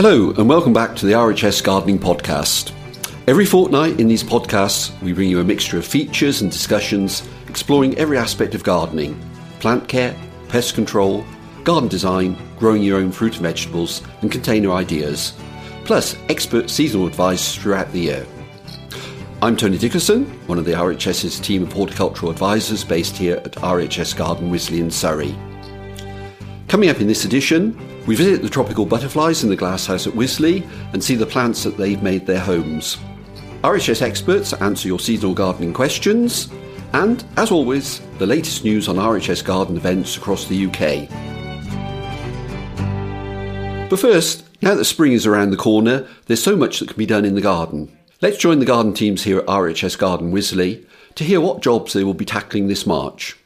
Hello, and welcome back to the RHS Gardening Podcast. Every fortnight in these podcasts, we bring you a mixture of features and discussions exploring every aspect of gardening plant care, pest control, garden design, growing your own fruit and vegetables, and container ideas, plus expert seasonal advice throughout the year. I'm Tony Dickerson, one of the RHS's team of horticultural advisors based here at RHS Garden Wisley in Surrey. Coming up in this edition, we visit the tropical butterflies in the glasshouse at Wisley and see the plants that they've made their homes. RHS experts answer your seasonal gardening questions, and, as always, the latest news on RHS garden events across the UK. But first, now that spring is around the corner, there's so much that can be done in the garden. Let's join the garden teams here at RHS Garden Wisley to hear what jobs they will be tackling this March.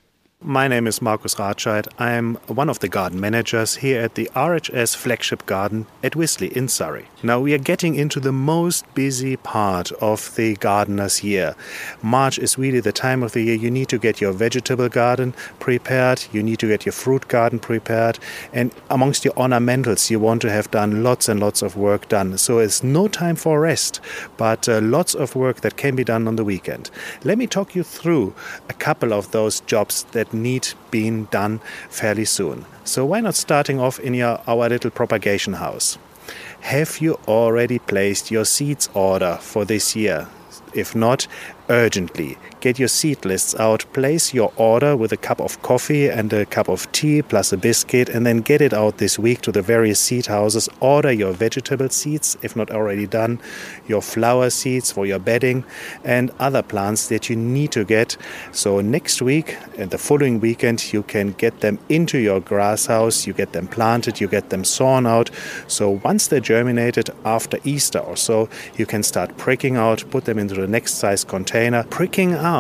My name is Markus Ratscheid. I am one of the garden managers here at the RHS flagship garden at Wisley in Surrey. Now we are getting into the most busy part of the gardener's year. March is really the time of the year you need to get your vegetable garden prepared, you need to get your fruit garden prepared, and amongst your ornamentals you want to have done lots and lots of work done. So it's no time for rest, but uh, lots of work that can be done on the weekend. Let me talk you through a couple of those jobs that need being done fairly soon. So why not starting off in your our little propagation house? Have you already placed your seeds order for this year? If not, urgently. Get your seed lists out, place your order with a cup of coffee and a cup of tea plus a biscuit, and then get it out this week to the various seed houses. Order your vegetable seeds, if not already done, your flower seeds for your bedding, and other plants that you need to get. So, next week and the following weekend, you can get them into your grass house, you get them planted, you get them sawn out. So, once they're germinated after Easter or so, you can start pricking out, put them into the next size container container. Pricking out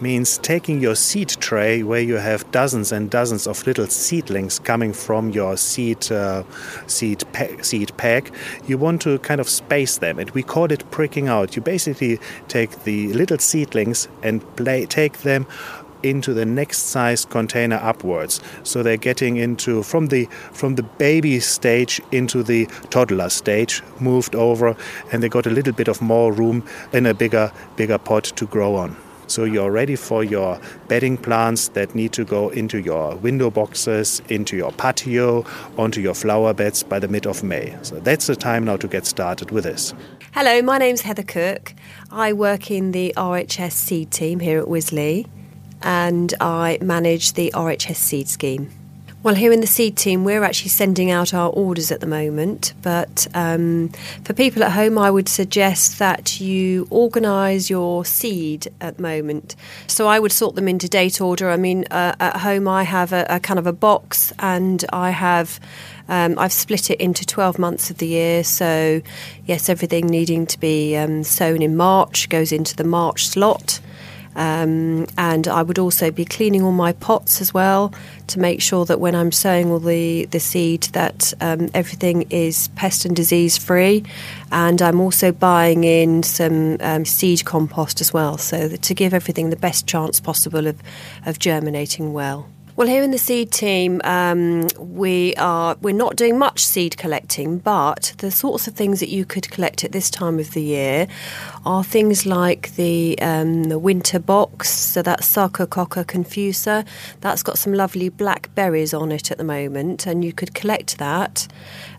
means taking your seed tray where you have dozens and dozens of little seedlings coming from your seed uh, seed seed pack. You want to kind of space them, and we call it pricking out. You basically take the little seedlings and play, take them into the next size container upwards so they're getting into from the from the baby stage into the toddler stage moved over and they got a little bit of more room in a bigger bigger pot to grow on so you're ready for your bedding plants that need to go into your window boxes, into your patio, onto your flower beds by the mid of May. So that's the time now to get started with this. Hello, my name's Heather Cook. I work in the RHS seed team here at Wisley and I manage the RHS seed scheme. Well, here in the seed team, we're actually sending out our orders at the moment. But um, for people at home, I would suggest that you organise your seed at the moment. So I would sort them into date order. I mean, uh, at home, I have a, a, kind of a box, and I have. Um, I've split it into 12 months of the year. So, yes, everything needing to be um, sown in March goes into the March slot. Um, and I would also be cleaning all my pots as well to make sure that when I'm sowing all the, the seed that um, everything is pest and disease free. And I'm also buying in some um, seed compost as well, so to give everything the best chance possible of, of germinating well. Well, here in the seed team, um, we are we're not doing much seed collecting, but the sorts of things that you could collect at this time of the year are things like the um, the winter box. So that's Sarcococca confusa. That's got some lovely black berries on it at the moment, and you could collect that.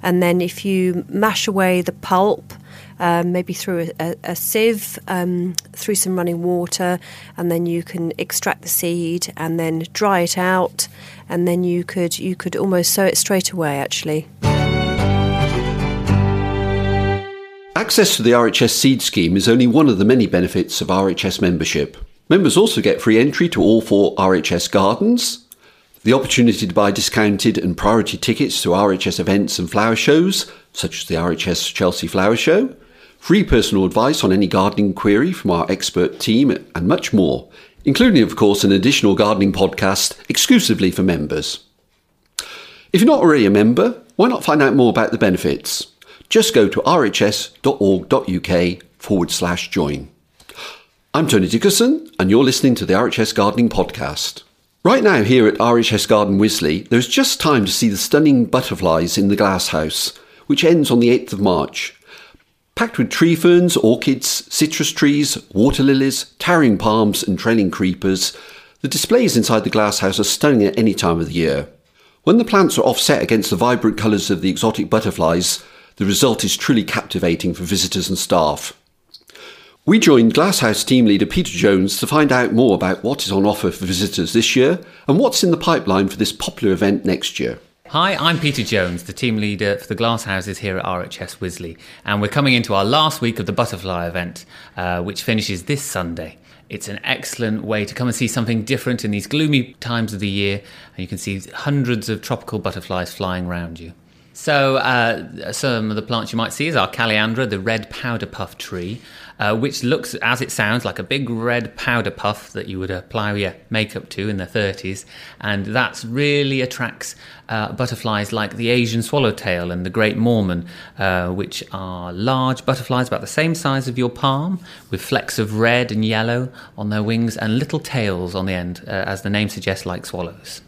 And then if you mash away the pulp um, maybe through a, a, sieve, um, through some running water, and then you can extract the seed and then dry it out, and then you could you could almost sow it straight away. Actually. Access to the RHS Seed Scheme is only one of the many benefits of RHS membership. Members also get free entry to all four RHS gardens, the opportunity to buy discounted and priority tickets to RHS events and flower shows, such as the RHS Chelsea Flower Show, free personal advice on any gardening query from our expert team, and much more, including, of course, an additional gardening podcast exclusively for members. If you're not already a member, why not find out more about the benefits? Just go to rhs.org.uk forward slash join. I'm Tony Dickerson, and you're listening to the RHS Gardening Podcast. Right now, here at RHS Garden Wisley, there's just time to see the stunning butterflies in the glasshouse, which ends on the 8th of March packed with tree ferns, orchids, citrus trees, water lilies, towering palms, and trailing creepers. The displays inside the glasshouse are stunning at any time of the year. When the plants are offset against the vibrant colours of the exotic butterflies, the result is truly captivating for visitors and staff. We joined Glasshouse team leader Peter Jones to find out more about what is on offer for visitors this year and what's in the pipeline for this popular event next year. Hi, I'm Peter Jones, the team leader for the glasshouses here at RHS Wisley, and we're coming into our last week of the butterfly event, uh, which finishes this Sunday. It's an excellent way to come and see something different in these gloomy times of the year, and you can see hundreds of tropical butterflies flying around you. So, uh, some of the plants you might see is our Calliandra, the red powder puff tree uh, which looks, as it sounds, like a big red powder puff that you would apply your makeup to in the 30s. And that really attracts uh, butterflies like the Asian swallowtail and the Great Mormon, uh, which are large butterflies about the same size of your palm, with flecks of red and yellow on their wings and little tails on the end, uh, as the name suggests, like swallows.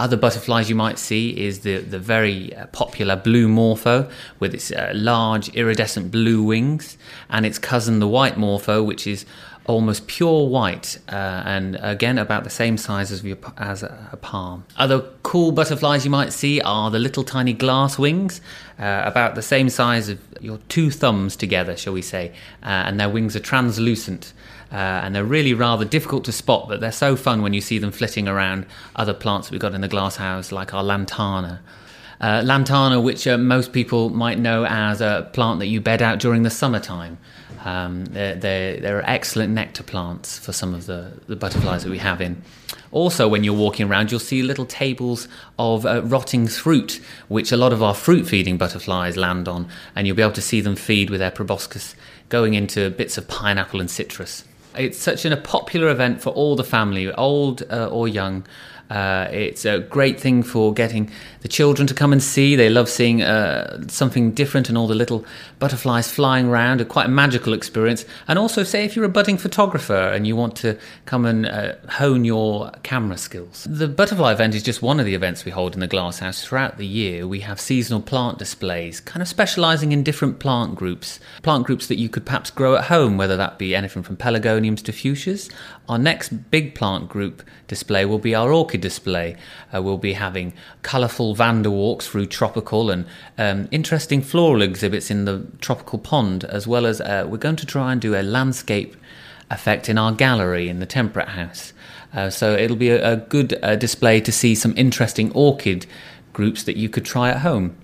Other butterflies you might see is the, the very uh, popular blue morpho with its uh, large iridescent blue wings, and its cousin the white morpho, which is almost pure white uh, and again about the same size as, your, as a, palm. Other cool butterflies you might see are the little tiny glass wings, uh, about the same size of your two thumbs together, shall we say, uh, and their wings are translucent. Uh, and they're really rather difficult to spot, but they're so fun when you see them flitting around other plants we've got in the glasshouse, like our lantana. Uh, lantana, which uh, most people might know as a plant that you bed out during the summertime. Um, they're, they're, they're, excellent nectar plants for some of the, the butterflies that we have in. Also, when you're walking around, you'll see little tables of uh, rotting fruit, which a lot of our fruit feeding butterflies land on, and you'll be able to see them feed with their proboscis going into bits of pineapple and citrus. It's such an, a popular event for all the family, old uh, or young. Uh, it's a great thing for getting the children to come and see. They love seeing uh, something different and all the little butterflies flying around. A quite magical experience. And also, say if you're a budding photographer and you want to come and uh, hone your camera skills. The butterfly event is just one of the events we hold in the glasshouse. Throughout the year, we have seasonal plant displays, kind of specialising in different plant groups. Plant groups that you could perhaps grow at home, whether that be anything from pelargoniums to fuchsias. Our next big plant group display will be our orchid display. Uh, we'll be having colourful Vanda walks through tropical and um, interesting floral exhibits in the tropical pond, as well as uh, we're going to try and do a landscape effect in our gallery in the Temperate House. Uh, so it'll be a, a good uh, display to see some interesting orchid groups that you could try at home.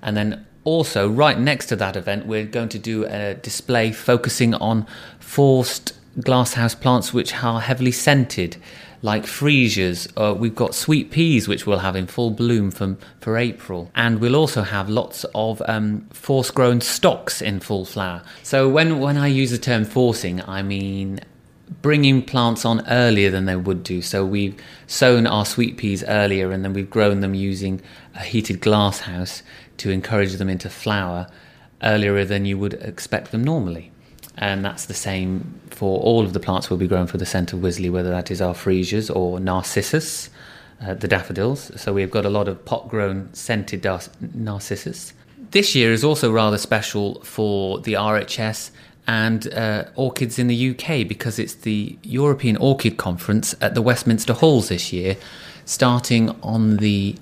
And then also, right next to that event, we're going to do a display focusing on forced glasshouse plants which are heavily scented like freesias. Uh, we've got sweet peas, which we'll have in full bloom from, for April. And we'll also have lots of um, force grown stocks in full flower. So when, when I use the term forcing, I mean bringing plants on earlier than they would do. So we've sown our sweet peas earlier and then we've grown them using a heated glasshouse to encourage them into flower earlier than you would expect them normally and that's the same for all of the plants we'll be growing for the centre Wisley, whether that is our freesias or narcissus, uh, the daffodils. So we've got a lot of pot grown scented narcissus. This year is also rather special for the RHS and uh, orchids in the UK because it's the European Orchid Conference at the Westminster Halls this year, starting on the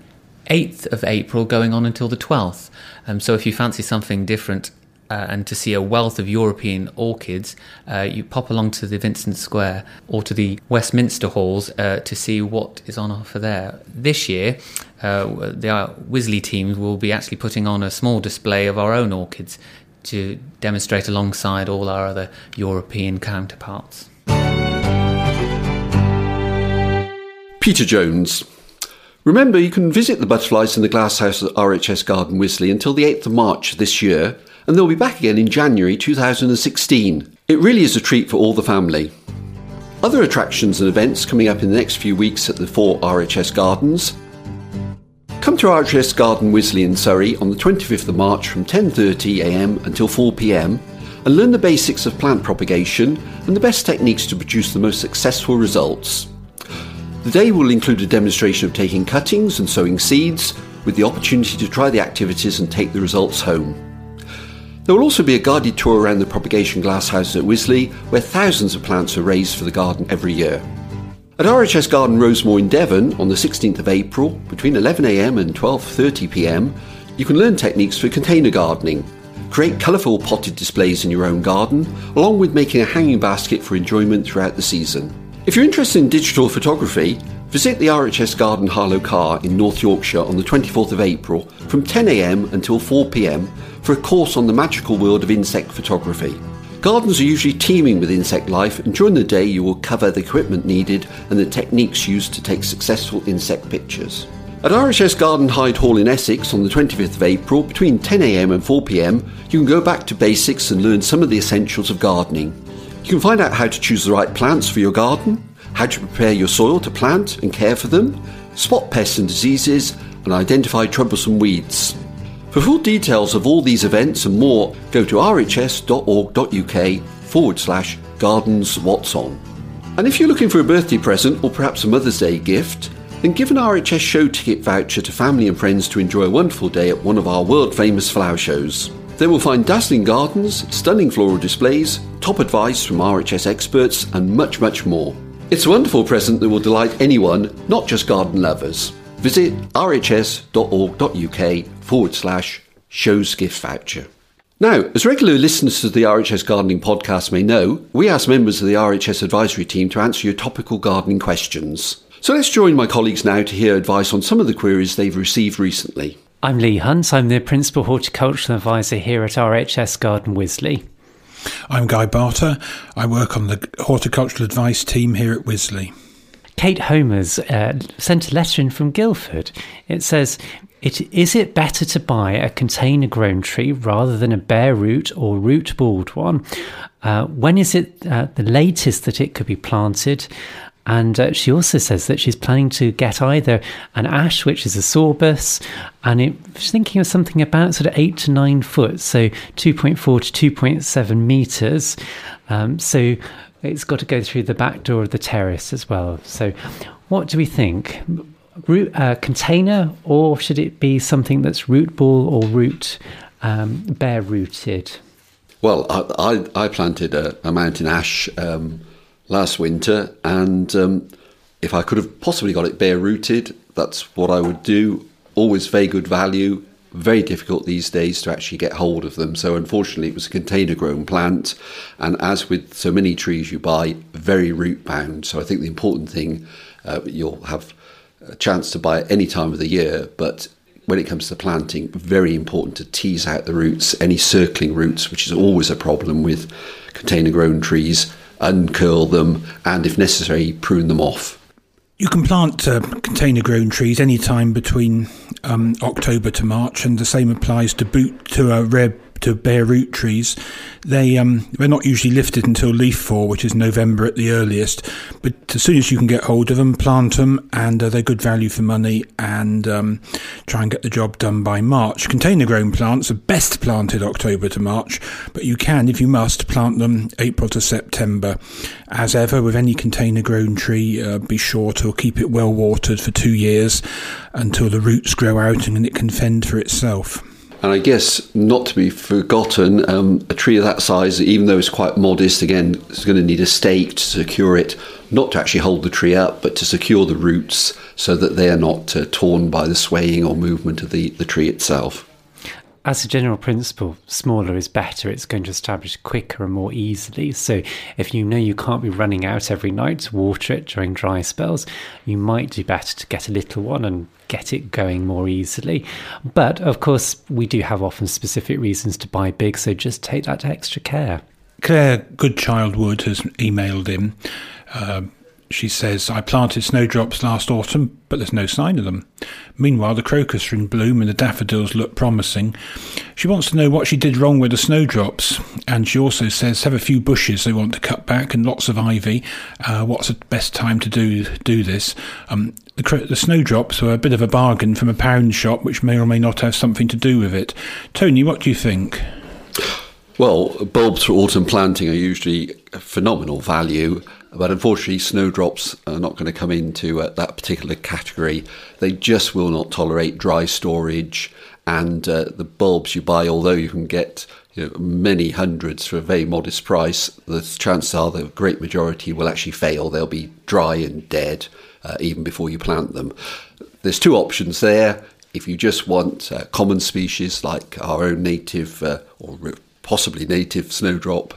8th of April, going on until the 12th. Um, so if you fancy something different uh, and to see a wealth of European orchids, uh, you pop along to the Vincent Square or to the Westminster Halls uh, to see what is on offer there. This year, uh, the Wisley team will be actually putting on a small display of our own orchids to demonstrate alongside all our other European counterparts. Peter Jones. Remember, you can visit the butterflies in the glasshouse at RHS Garden Wisley until the 8th of March this year and they'll be back again in January 2016. It really is a treat for all the family. Other attractions and events coming up in the next few weeks at the four RHS Gardens. Come to RHS Garden Wisley in Surrey on the 25th of March from 10.30am until 4pm and learn the basics of plant propagation and the best techniques to produce the most successful results. The day will include a demonstration of taking cuttings and sowing seeds with the opportunity to try the activities and take the results home. There will also be a guided tour around the propagation glasshouse at Wisley, where thousands of plants are raised for the garden every year. At RHS Garden Rosemoor in Devon on the 16th of April, between 11am and 12.30pm, you can learn techniques for container gardening. Create colourful potted displays in your own garden, along with making a hanging basket for enjoyment throughout the season. If you're interested in digital photography, visit the RHS Garden Harlow Carr in North Yorkshire on the 24th of April from 10am until 4pm for a course on the magical world of insect photography. Gardens are usually teeming with insect life, and during the day you will cover the equipment needed and the techniques used to take successful insect pictures. At RHS Garden Hyde Hall in Essex on the 25th of April, between 10am and 4pm, you can go back to basics and learn some of the essentials of gardening. You can find out how to choose the right plants for your garden, how to prepare your soil to plant and care for them, spot pests and diseases, and identify troublesome weeds. For full details of all these events and more, go to rhs.org.uk forward slash gardens what's on. And if you're looking for a birthday present or perhaps a Mother's Day gift, then give an RHS show ticket voucher to family and friends to enjoy a wonderful day at one of our world famous flower shows. They will find dazzling gardens, stunning floral displays, top advice from RHS experts, and much, much more. It's a wonderful present that will delight anyone, not just garden lovers. Visit rhs.org.uk forward slash shows gift voucher. Now, as regular listeners to the RHS Gardening podcast may know, we ask members of the RHS advisory team to answer your topical gardening questions. So let's join my colleagues now to hear advice on some of the queries they've received recently. I'm Leigh Hunt. I'm the Principal Horticultural Advisor here at RHS Garden Wisley. I'm Guy Barter. I work on the Horticultural Advice team here at Wisley. Kate Homers uh, sent a letter in from Guildford. It says, it, is it better to buy a container grown tree rather than a bare root or root balled one? Uh, when is it uh, the latest that it could be planted? And uh, she also says that she's planning to get either an ash, which is a sorbus, and it, she's thinking of something about sort of eight to nine foot, so 2.4 to 2.7 meters. Um, so it's got to go through the back door of the terrace as well. So, what do we think? Root uh, container, or should it be something that's root ball or root um, bare rooted? Well, I, I, I planted a, a, mountain ash um, last winter, and um, if I could have possibly got it bare rooted, that's what I would do. Always very good value very difficult these days to actually get hold of them. So unfortunately, it was a container grown plant, and as with so many trees you buy, very root bound. So I think the important thing uh, you'll have a chance to buy at any time of the year, but when it comes to planting, very important to tease out the roots, any circling roots, which is always a problem with container grown trees, uncurl them, and if necessary, prune them off. You can plant uh, container grown trees any time between um, October to March, and the same applies to boot to a rare to bare root trees. They um, they're not usually lifted until leaf fall, which is November at the earliest. But as soon as you can get hold of them, plant them, and uh, they're good value for money. And um, try and get the job done by March. Container grown plants are best planted October to March, but you can, if you must, plant them April to September. As ever, with any container grown tree, uh, be sure to keep it well watered for two years until the roots grow out and it can fend for itself. And I guess not to be forgotten, um, a tree of that size, even though it's quite modest, again, is going to need a stake to secure it, not to actually hold the tree up, but to secure the roots so that they are not uh, torn by the swaying or movement of the, the tree itself as a general principle, smaller is better. It's going to establish quicker and more easily. So, if you know you can't be running out every night to water it during dry spells, you might do better to get a little one and get it going more easily. But of course, we do have often specific reasons to buy big, so just take that extra care. Claire Goodchild Wood has emailed in. Uh, she says, I planted snowdrops last autumn, but there's no sign of them. Meanwhile, the crocus are in bloom and the daffodils look promising. She wants to know what she did wrong with the snowdrops, and she also says have a few bushes they want to cut back and lots of ivy. Uh, what's the best time to do do this? Um, the, the snowdrops were a bit of a bargain from a pound shop, which may or may not have something to do with it. Tony, what do you think? Well, bulbs for autumn planting are usually phenomenal value. But unfortunately, snowdrops are not going to come into uh, that particular category. They just will not tolerate dry storage. And uh, the bulbs you buy, although you can get you know, many hundreds for a very modest price, the chances are the great majority will actually fail. They'll be dry and dead uh, even before you plant them. There's two options there. If you just want uh, common species like our own native uh, or possibly native snowdrop,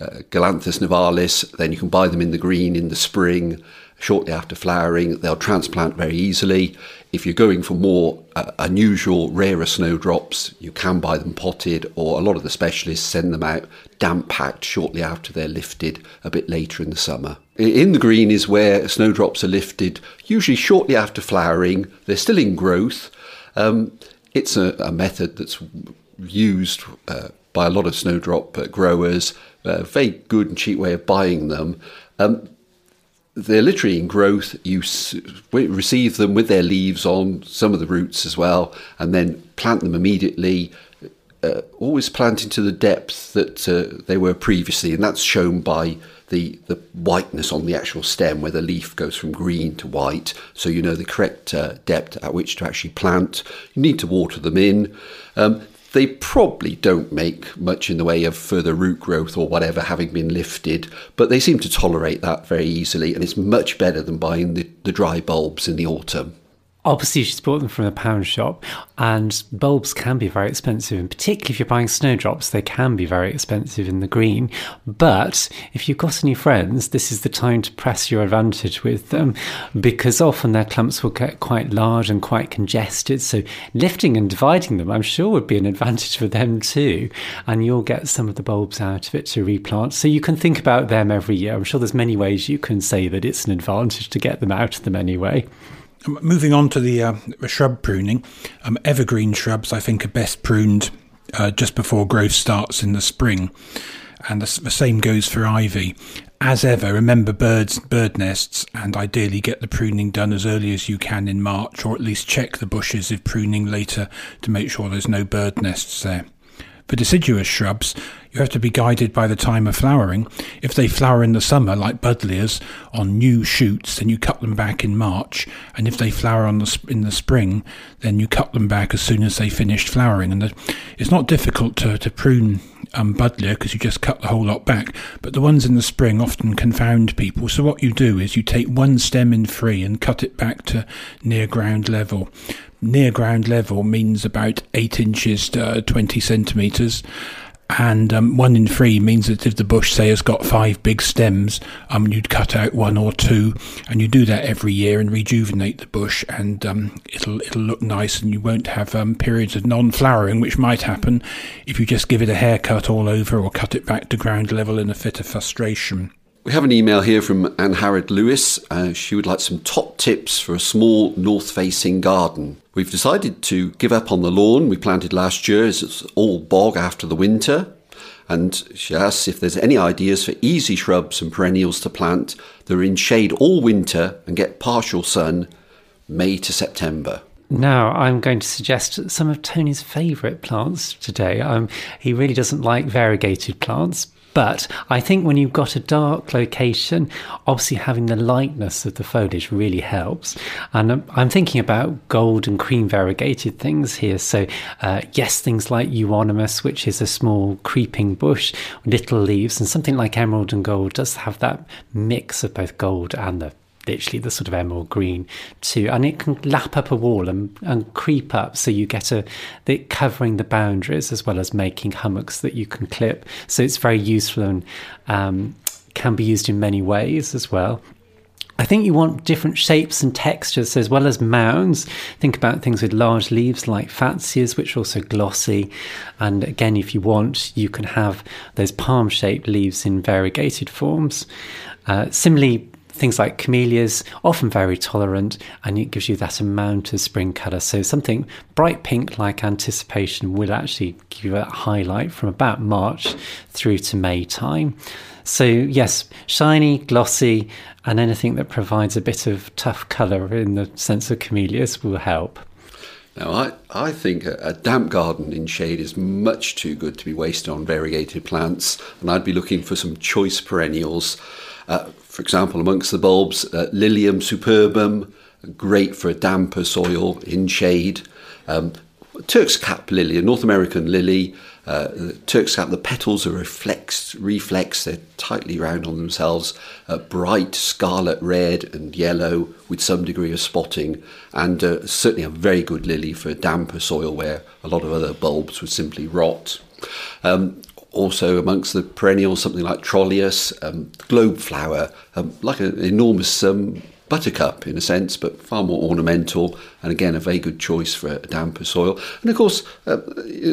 uh, Galanthus nivalis. Then you can buy them in the green in the spring, shortly after flowering. They'll transplant very easily. If you're going for more uh, unusual, rarer snowdrops, you can buy them potted, or a lot of the specialists send them out damp packed shortly after they're lifted a bit later in the summer. In the green is where snowdrops are lifted, usually shortly after flowering. They're still in growth. Um, it's a, a, method that's used uh, by a lot of snowdrop uh, growers a very good and cheap way of buying them. Um, they're literally in growth. You receive them with their leaves on, some of the roots as well, and then plant them immediately. Uh, always plant into the depth that uh, they were previously, and that's shown by the, the whiteness on the actual stem, where the leaf goes from green to white. So you know the correct uh, depth at which to actually plant. You need to water them in. Um, they probably don't make much in the way of further root growth or whatever having been lifted, but they seem to tolerate that very easily, and it's much better than buying the, the dry bulbs in the autumn. Obviously, she's bought them from the pound shop, and bulbs can be very expensive, and particularly if you're buying snowdrops, they can be very expensive in the green. But if you've got any friends, this is the time to press your advantage with them because often their clumps will get quite large and quite congested. So, lifting and dividing them, I'm sure, would be an advantage for them too, and you'll get some of the bulbs out of it to replant. So, you can think about them every year. I'm sure there's many ways you can say that it's an advantage to get them out of them anyway. Um, moving on to the uh, shrub pruning, um, evergreen shrubs I think are best pruned uh, just before growth starts in the spring, and the, the, same goes for ivy. As ever, remember birds, bird nests, and ideally get the pruning done as early as you can in March, or at least check the bushes if pruning later to make sure there's no bird nests there. For deciduous shrubs, you have to be guided by the time of flowering. If they flower in the summer, like buddleias, on new shoots, then you cut them back in March. And if they flower on the, in the spring, then you cut them back as soon as they finished flowering. And the, it's not difficult to, to prune um, buddleia because you just cut the whole lot back. But the ones in the spring often confound people. So what you do is you take one stem in free and cut it back to near ground level near ground level means about 8 inches to 20 centimetres. And um, one in three means that if the bush, say, has got five big stems, um, you'd cut out one or two, and you do that every year and rejuvenate the bush, and um, it'll it'll look nice, and you won't have um, periods of non-flowering, which might happen if you just give it a haircut all over or cut it back to ground level in a fit of frustration. We have an email here from Anne Harrod Lewis. Uh, she would like some top tips for a small north facing garden. We've decided to give up on the lawn we planted last year as it's all bog after the winter. And she asks if there's any ideas for easy shrubs and perennials to plant that are in shade all winter and get partial sun May to September. Now, I'm going to suggest some of Tony's favourite plants today. Um, he really doesn't like variegated plants, but I think when you've got a dark location, obviously having the lightness of the foliage really helps. And I'm thinking about gold and cream variegated things here. So, uh, yes, things like euonymus, which is a small creeping bush, little leaves, and something like emerald and gold does have that mix of both gold and the literally the sort of emerald green too and it can lap up a wall and, and creep up so you get a the covering the boundaries as well as making hummocks that you can clip so it's very useful and um, can be used in many ways as well I think you want different shapes and textures as well as mounds. Think about things with large leaves like fatsias, which are also glossy. And again, if you want, you can have those palm shaped leaves in variegated forms. Uh, similarly, things like camellias, often very tolerant, and it gives you that amount of spring colour. So something bright pink like anticipation will actually give you a highlight from about March through to May time. So yes, shiny, glossy, and anything that provides a bit of tough colour in the sense of camellias will help. Now, I, I think a, a, damp garden in shade is much too good to be wasted on variegated plants, and I'd be looking for some choice perennials. Uh, for example, amongst the bulbs, uh, Lilium superbum, great for a damper soil in shade. Um, Turk's cap lily, a North American lily. Uh, the Turk's cap, the petals are reflexed, reflex, they're tightly round on themselves, uh, bright scarlet red and yellow with some degree of spotting, and uh, certainly a very good lily for damper soil where a lot of other bulbs would simply rot. Um, also amongst the perennials, something like Trollius, um, globe flower, um, like an enormous um, buttercup in a sense, but far more ornamental, and again a very good choice for a damper soil. And of course, uh,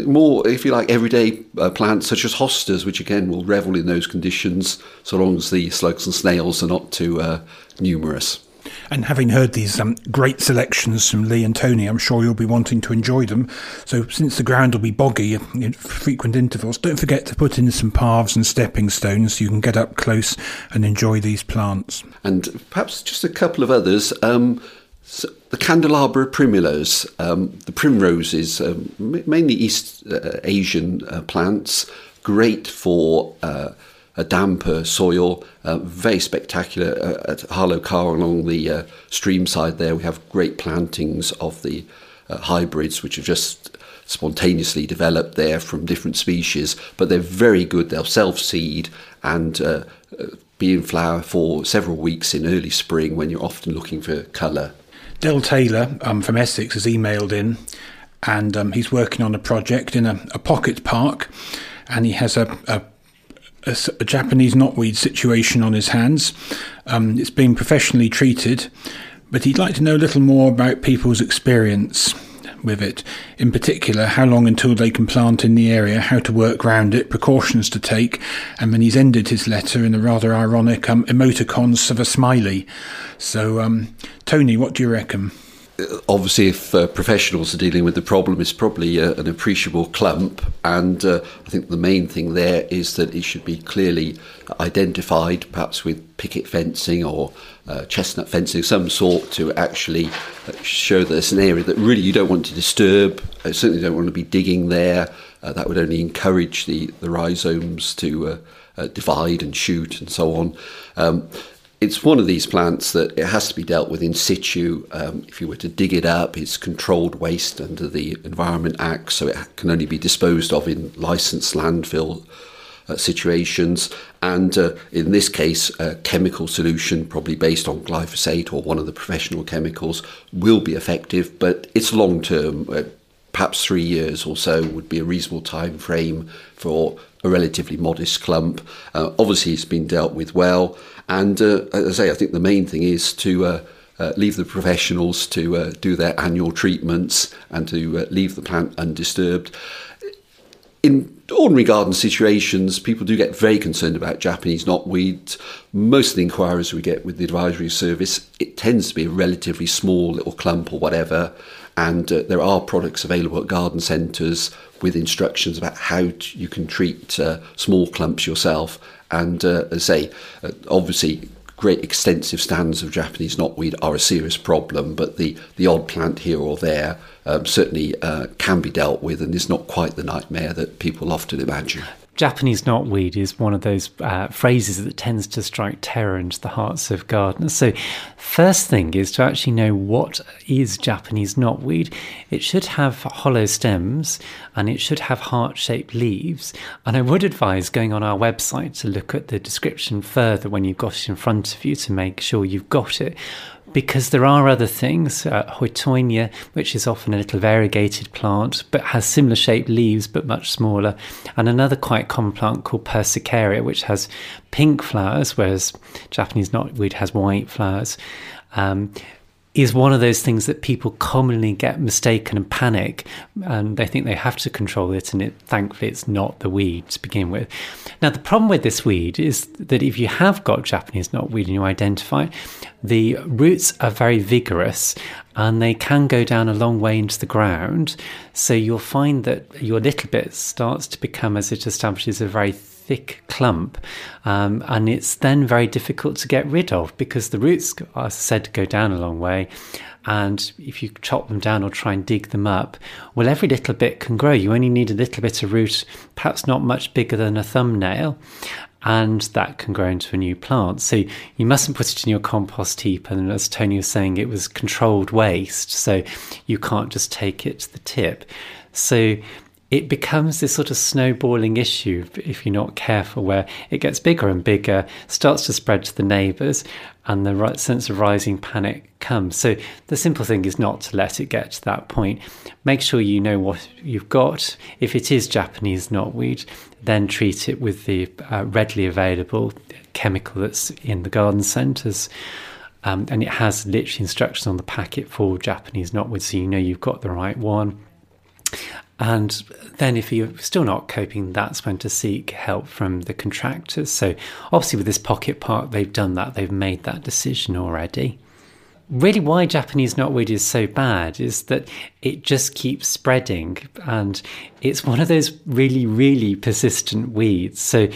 more, if you like, everyday uh, plants such as hostas, which again will revel in those conditions so long as the slugs and snails are not too uh, numerous. And having heard these um, great selections from Leigh and Tony, I'm sure you'll be wanting to enjoy them. So, since the ground will be boggy at frequent intervals, don't forget to put in some paths and stepping stones so you can get up close and enjoy these plants. And perhaps just a couple of others. Um, so the candelabra primulas, um, the primroses, um, mainly East uh, Asian uh, plants, great for uh, a damper soil, uh, very spectacular uh, at Harlow Carr along the uh, stream side there. We have great plantings of the uh, hybrids which have just spontaneously developed there from different species, but they're very good. They'll self seed and uh, be in flower for several weeks in early spring when you're often looking for colour. Del Taylor um, from Essex has emailed in and um, he's working on a project in a, a pocket park and he has a, a a, a Japanese knotweed situation on his hands. Um, it's been professionally treated, but he'd like to know a little more about people's experience with it. In particular, how long until they can plant in the area, how to work round it, precautions to take, and then he's ended his letter in a rather ironic um, emoticons of a smiley. So, um, Tony, what do you reckon? Obviously, if uh, professionals are dealing with the problem, it's probably uh, an appreciable clump. And uh, I think the main thing there is that it should be clearly identified, perhaps with picket fencing or uh, chestnut fencing some sort, to actually uh, show that it's an area that really you don't want to disturb. I certainly don't want to be digging there. Uh, that would only encourage the, the rhizomes to divide and shoot and so on. Um, it's one of these plants that it has to be dealt with in situ. Um, if you were to dig it up, it's controlled waste under the Environment Act, so it can only be disposed of in licensed landfill uh, situations. And uh, in this case, a chemical solution, probably based on glyphosate or one of the professional chemicals, will be effective, but it's long term. Uh, perhaps three years or so would be a reasonable time frame for a relatively modest clump. Uh, obviously, it's been dealt with well. And uh, as I say, I think the main thing is to uh, uh, leave the professionals to uh, do their annual treatments and to uh, leave the plant undisturbed. in ordinary garden situations, people do get very concerned about Japanese knotweed. Most of the inquiries we get with the advisory service, it tends to be a relatively small little clump or whatever. And uh, there are products available at garden centres with instructions about how to, you can treat uh, small clumps yourself. And uh, say, uh, obviously, great extensive stands of Japanese knotweed are a serious problem, but the, the odd plant here or there um, certainly uh, can be dealt with and is not quite the nightmare that people often imagine. Japanese knotweed is one of those uh, phrases that tends to strike terror into the hearts of gardeners. So, first thing is to actually know what is Japanese knotweed. It should have hollow stems and it should have heart shaped leaves. And I would advise going on our website to look at the description further when you've got it in front of you to make sure you've got it because there are other things. Uh, Houttuynia, which is often a little variegated plant, but has similar shaped leaves but much smaller, and another quite common plant called Persicaria, which has pink flowers, whereas Japanese knotweed has white flowers. Um, is one of those things that people commonly get mistaken and panic, and they think they have to control it, and it thankfully it's not the weed to begin with. Now the problem with this weed is that if you have got Japanese knotweed and you identify the roots are very vigorous and they can go down a long way into the ground. So you'll find that your little bit starts to become, as it establishes, a very thick clump, um, and it's then very difficult to get rid of because the roots are said to go down a long way. And if you chop them down or try and dig them up, well, every little bit can grow. You only need a little bit of root, perhaps not much bigger than a thumbnail and that can grow into a new plant. So you mustn't put it in your compost heap. And as Tony was saying, it was controlled waste. So you can't just take it to the tip. So it becomes this sort of snowballing issue if you're not careful, where it gets bigger and bigger, starts to spread to the neighbours, and the right sense of rising panic comes. So the simple thing is not to let it get to that point. Make sure you know what you've got. If it is Japanese knotweed, then treat it with the uh, readily available chemical that's in the garden centres. Um, and it has literally instructions on the packet for Japanese knotweed, so you know you've got the right one. And then, if you're still not coping, that's when to seek help from the contractors. So, obviously, with this pocket park, they've done that, they've made that decision already. Really, why Japanese knotweed is so bad is that it just keeps spreading, and it's one of those really, really persistent weeds. So,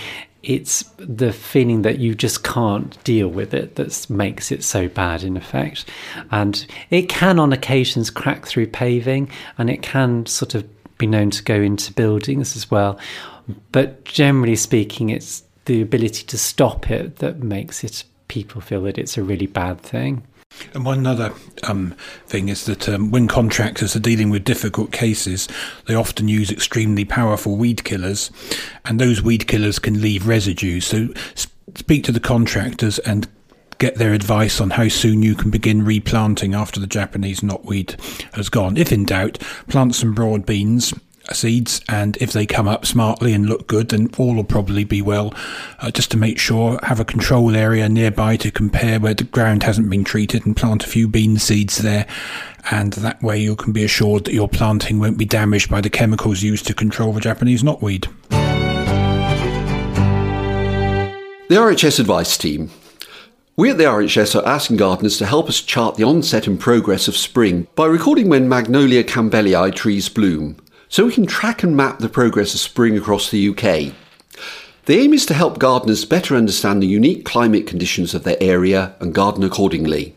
it's the feeling that you just can't deal with it that makes it so bad in effect and it can on occasions crack through paving and it can sort of be known to go into buildings as well. But generally speaking, it's the ability to stop it that makes it people feel that it's a really bad thing. And one other um, thing is that um, when contractors are dealing with difficult cases, they often use extremely powerful weed killers, and those weed killers can leave residues. So speak to the contractors and get their advice on how soon you can begin replanting after the Japanese knotweed has gone. If in doubt, plant some broad beans seeds and if they come up smartly and look good then all will probably be well uh, just to make sure have a control area nearby to compare where the ground hasn't been treated and plant a few bean seeds there and that way you can be assured that your planting won't be damaged by the chemicals used to control the Japanese knotweed. The RHS Advice Team we at the RHS are asking gardeners to help us chart the onset and progress of spring by recording when Magnolia campbellii trees bloom, so we can track and map the progress of spring across the UK. The aim is to help gardeners better understand the unique climate conditions of their area and garden accordingly.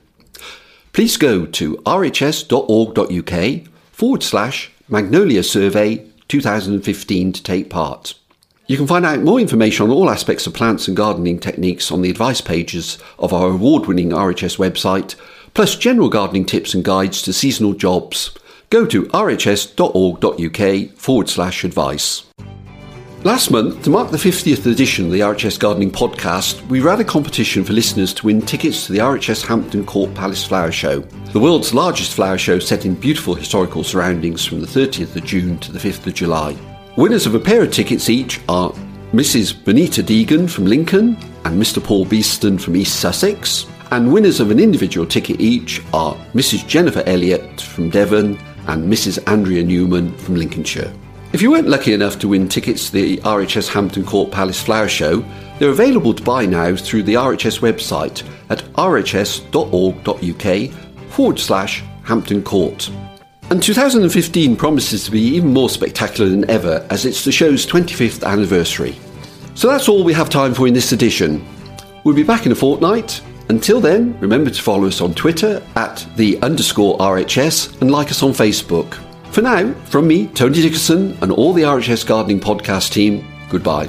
Please go to rhs.org.uk forward slash Magnolia Survey 2015 to take part. You can find out more information on all aspects of plants and gardening techniques on the advice pages of our award winning RHS website, plus general gardening tips and guides to seasonal jobs. Go to rhs.org.uk forward slash advice. Last month, to mark the 50th edition of the RHS Gardening Podcast, we ran a competition for listeners to win tickets to the RHS Hampton Court Palace Flower Show, the world's largest flower show set in beautiful historical surroundings from the 30th of June to the 5th of July. Winners of a pair of tickets each are Mrs. Bonita Deegan from Lincoln and Mr. Paul Beeston from East Sussex. And winners of an individual ticket each are Mrs. Jennifer Elliott from Devon and Mrs. Andrea Newman from Lincolnshire. If you weren't lucky enough to win tickets to the RHS Hampton Court Palace Flower Show, they're available to buy now through the RHS website at rhs.org.uk forward slash Hampton Court. And 2015 promises to be even more spectacular than ever as it's the show's 25th anniversary. So that's all we have time for in this edition. We'll be back in a fortnight. Until then, remember to follow us on Twitter at the underscore RHS and like us on Facebook. For now, from me, Tony Dickerson, and all the RHS Gardening Podcast team, goodbye.